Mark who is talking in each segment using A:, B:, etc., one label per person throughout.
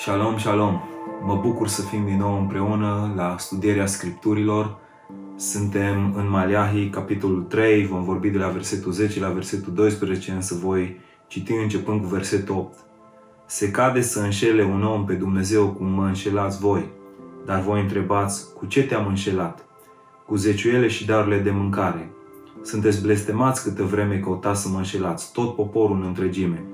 A: Shalom, shalom! Mă bucur să fim din nou împreună la studierea Scripturilor. Suntem în Maliahi, capitolul 3, vom vorbi de la versetul 10 la versetul 12, însă voi citi începând cu versetul 8. Se cade să înșele un om pe Dumnezeu cum mă înșelați voi, dar voi întrebați, cu ce te-am înșelat? Cu zeciuiele și darurile de mâncare. Sunteți blestemați câtă vreme căutați să mă înșelați, tot poporul în întregime.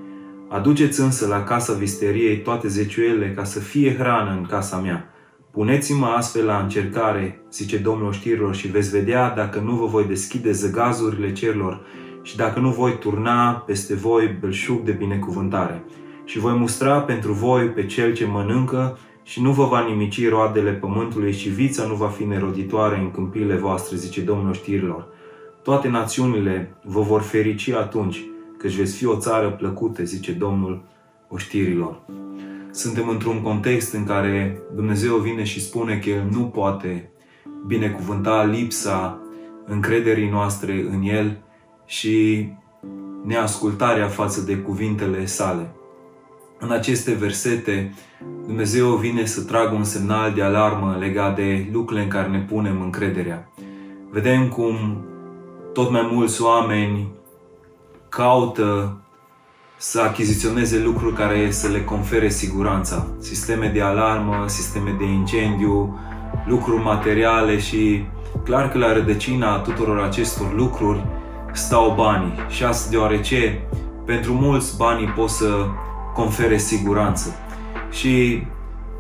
A: Aduceți însă la casa visteriei toate zeciuielile ca să fie hrană în casa mea. Puneți-mă astfel la încercare, zice Domnul știrilor, și veți vedea dacă nu vă voi deschide zăgazurile cerilor și dacă nu voi turna peste voi belșug de binecuvântare. Și voi mustra pentru voi pe cel ce mănâncă și nu vă va nimici roadele pământului și vița nu va fi neroditoare în câmpiile voastre, zice Domnul știrilor. Toate națiunile vă vor ferici atunci, căci veți fi o țară plăcută, zice Domnul oștirilor. Suntem într-un context în care Dumnezeu vine și spune că El nu poate binecuvânta lipsa încrederii noastre în El și neascultarea față de cuvintele sale. În aceste versete, Dumnezeu vine să tragă un semnal de alarmă legat de lucrurile în care ne punem încrederea. Vedem cum tot mai mulți oameni caută să achiziționeze lucruri care să le confere siguranța. Sisteme de alarmă, sisteme de incendiu, lucruri materiale și clar că la rădăcina tuturor acestor lucruri stau banii. Și asta deoarece pentru mulți banii pot să confere siguranță. Și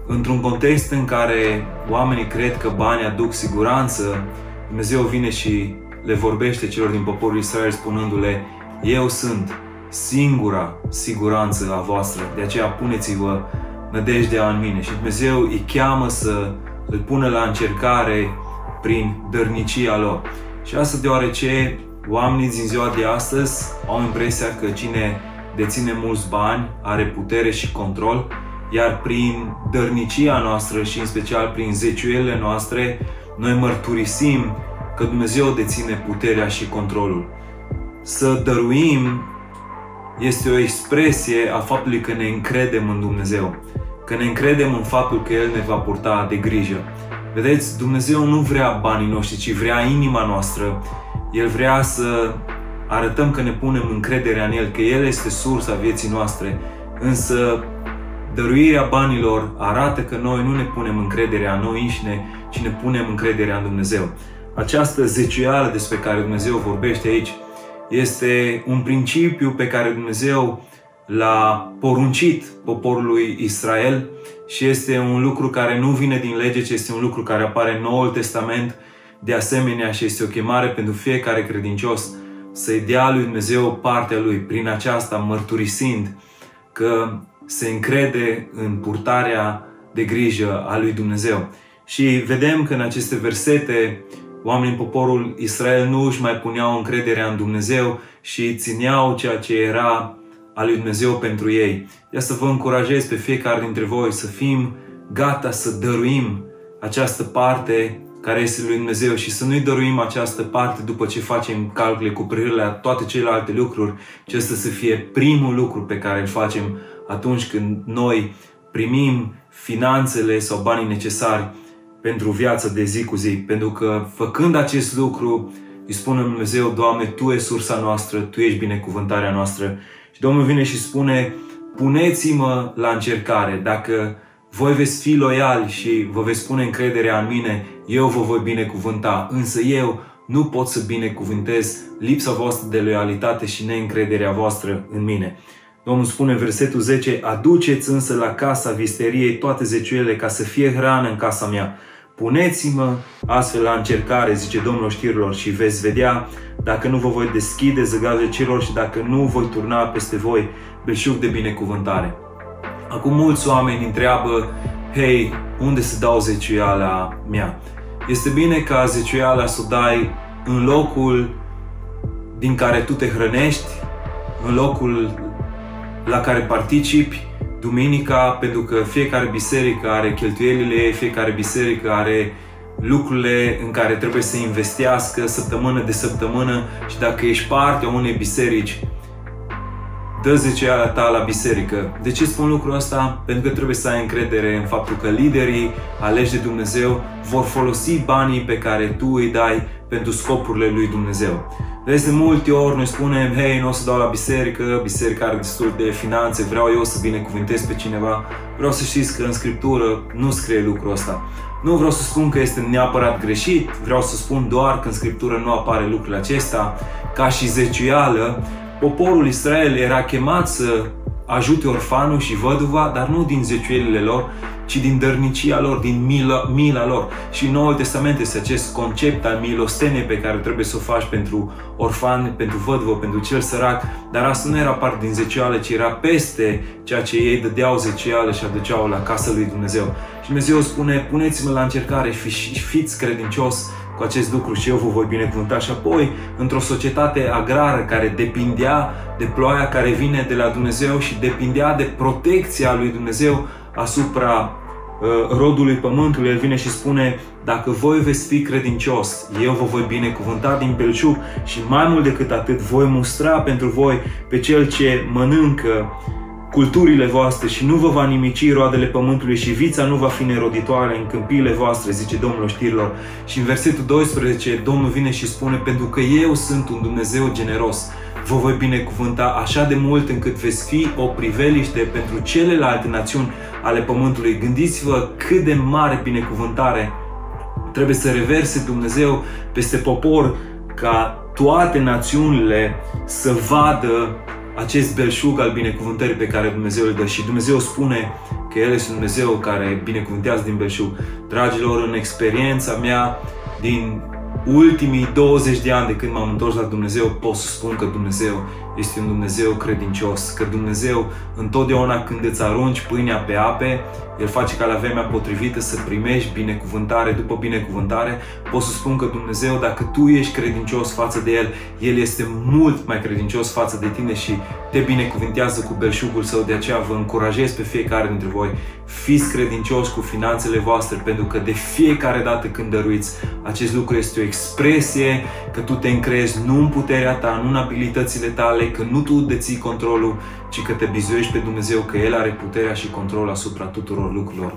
A: într-un context în care oamenii cred că banii aduc siguranță, Dumnezeu vine și le vorbește celor din poporul Israel spunându-le Eu sunt singura siguranță a voastră, de aceea puneți-vă nădejdea în mine. Și Dumnezeu îi cheamă să îl pună la încercare prin dărnicia lor. Și asta deoarece oamenii din ziua de astăzi au impresia că cine deține mulți bani are putere și control, iar prin dărnicia noastră și în special prin zeciuielile noastre, noi mărturisim că Dumnezeu deține puterea și controlul. Să dăruim este o expresie a faptului că ne încredem în Dumnezeu, că ne încredem în faptul că El ne va purta de grijă. Vedeți, Dumnezeu nu vrea banii noștri, ci vrea inima noastră. El vrea să arătăm că ne punem încrederea în El, că El este sursa vieții noastre. Însă, dăruirea banilor arată că noi nu ne punem încrederea în noi înșine, ci ne punem încrederea în Dumnezeu. Această zeciuială despre care Dumnezeu vorbește aici este un principiu pe care Dumnezeu l-a poruncit poporului Israel și este un lucru care nu vine din lege, ci este un lucru care apare în Noul Testament de asemenea și este o chemare pentru fiecare credincios să-i dea lui Dumnezeu partea lui, prin aceasta mărturisind că se încrede în purtarea de grijă a lui Dumnezeu. Și vedem că în aceste versete oamenii poporul Israel nu își mai puneau încrederea în Dumnezeu și țineau ceea ce era al lui Dumnezeu pentru ei. Ia să vă încurajez pe fiecare dintre voi să fim gata să dăruim această parte care este lui Dumnezeu și să nu-i dăruim această parte după ce facem calcule cu privire la toate celelalte lucruri, ci asta să fie primul lucru pe care îl facem atunci când noi primim finanțele sau banii necesari pentru viața de zi cu zi. Pentru că făcând acest lucru, îi spune Dumnezeu, Doamne, Tu ești sursa noastră, Tu ești binecuvântarea noastră. Și Domnul vine și spune, puneți-mă la încercare. Dacă voi veți fi loiali și vă veți pune încrederea în mine, eu vă voi binecuvânta. Însă eu nu pot să binecuvântez lipsa voastră de loialitate și neîncrederea voastră în mine. Domnul spune în versetul 10, aduceți însă la casa visteriei toate zeciuielile ca să fie hrană în casa mea. Puneți-mă astfel la încercare, zice Domnul știrilor, și veți vedea dacă nu vă voi deschide zăgajul celor și dacă nu voi turna peste voi belșug de binecuvântare. Acum mulți oameni întreabă, hei, unde să dau zeciuiala mea? Este bine ca zeciuiala să o dai în locul din care tu te hrănești, în locul la care participi, duminica, pentru că fiecare biserică are cheltuielile ei, fiecare biserică are lucrurile în care trebuie să investească săptămână de săptămână și dacă ești parte a unei biserici, dă zeceala ta la biserică. De ce spun lucrul ăsta? Pentru că trebuie să ai încredere în faptul că liderii aleși de Dumnezeu vor folosi banii pe care tu îi dai pentru scopurile lui Dumnezeu. Vezi, de multe ori noi spunem, hei, nu o să dau la biserică, biserica are destul de finanțe, vreau eu să binecuvântez pe cineva. Vreau să știți că în Scriptură nu scrie lucrul ăsta. Nu vreau să spun că este neapărat greșit, vreau să spun doar că în Scriptură nu apare lucrul acesta. Ca și zeciuială, poporul Israel era chemat să ajute orfanul și văduva, dar nu din zeciuielile lor, ci din dărnicia lor, din mila, mila lor. Și în Noul Testament este acest concept al milosteniei pe care trebuie să o faci pentru orfan, pentru văduvă, pentru cel sărac, dar asta nu era parte din zecioală, ci era peste ceea ce ei dădeau zecioală și aduceau la casa lui Dumnezeu. Și Dumnezeu spune, puneți-mă la încercare și fiți credincios cu acest lucru și eu vă voi binecuvânta. Și apoi, într-o societate agrară care depindea de ploaia care vine de la Dumnezeu și depindea de protecția lui Dumnezeu asupra uh, rodului pământului, el vine și spune, dacă voi veți fi credincios, eu vă voi binecuvânta din belșug și mai mult decât atât, voi mustra pentru voi pe cel ce mănâncă culturile voastre și nu vă va nimici roadele pământului și vița nu va fi neroditoare în câmpiile voastre, zice Domnul știrilor. Și în versetul 12, Domnul vine și spune, pentru că eu sunt un Dumnezeu generos, vă voi binecuvânta așa de mult încât veți fi o priveliște pentru celelalte națiuni ale pământului. Gândiți-vă cât de mare binecuvântare trebuie să reverse Dumnezeu peste popor ca toate națiunile să vadă acest belșug al binecuvântării pe care Dumnezeu îl dă și Dumnezeu spune că El este Dumnezeu care binecuvântează din belșug. Dragilor, în experiența mea din ultimii 20 de ani de când m-am întors la Dumnezeu, pot să spun că Dumnezeu este un Dumnezeu credincios, că Dumnezeu întotdeauna când îți arunci pâinea pe ape, El face ca la vremea potrivită să primești binecuvântare după binecuvântare. Pot să spun că Dumnezeu, dacă tu ești credincios față de El, El este mult mai credincios față de tine și te binecuvintează cu belșugul Său. De aceea vă încurajez pe fiecare dintre voi, fiți credincioși cu finanțele voastre, pentru că de fiecare dată când dăruiți, acest lucru este o expresie că tu te încrezi nu în puterea ta, nu în abilitățile tale, că nu tu deții controlul, ci că te bizuiești pe Dumnezeu, că El are puterea și control asupra tuturor lucrurilor.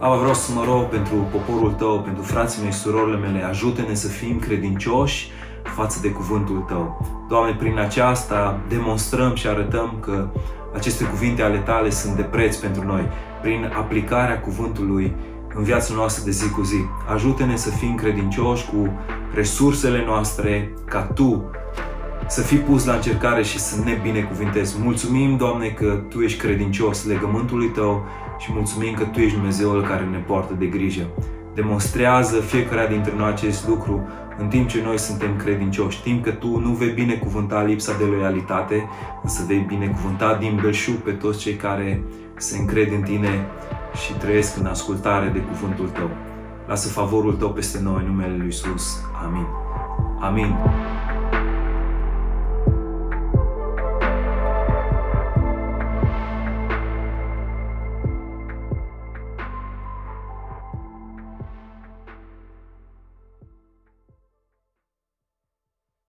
A: Aba, vreau să mă rog pentru poporul tău, pentru frații mei, surorile mele, ajută-ne să fim credincioși față de cuvântul tău. Doamne, prin aceasta demonstrăm și arătăm că aceste cuvinte ale tale sunt de preț pentru noi. Prin aplicarea cuvântului în viața noastră de zi cu zi. Ajută-ne să fim credincioși cu resursele noastre, ca Tu să fii pus la încercare și să ne binecuvintezi. Mulțumim, Doamne, că Tu ești credincios legământului Tău și mulțumim că Tu ești Dumnezeul care ne poartă de grijă. Demonstrează fiecare dintre noi acest lucru în timp ce noi suntem credincioși. Știm că Tu nu vei binecuvânta lipsa de loialitate, însă vei binecuvânta din belșug pe toți cei care se încred în Tine și trăiesc în ascultare de cuvântul Tău. Lasă favorul Tău peste noi în numele Lui Iisus. Amin. Amin.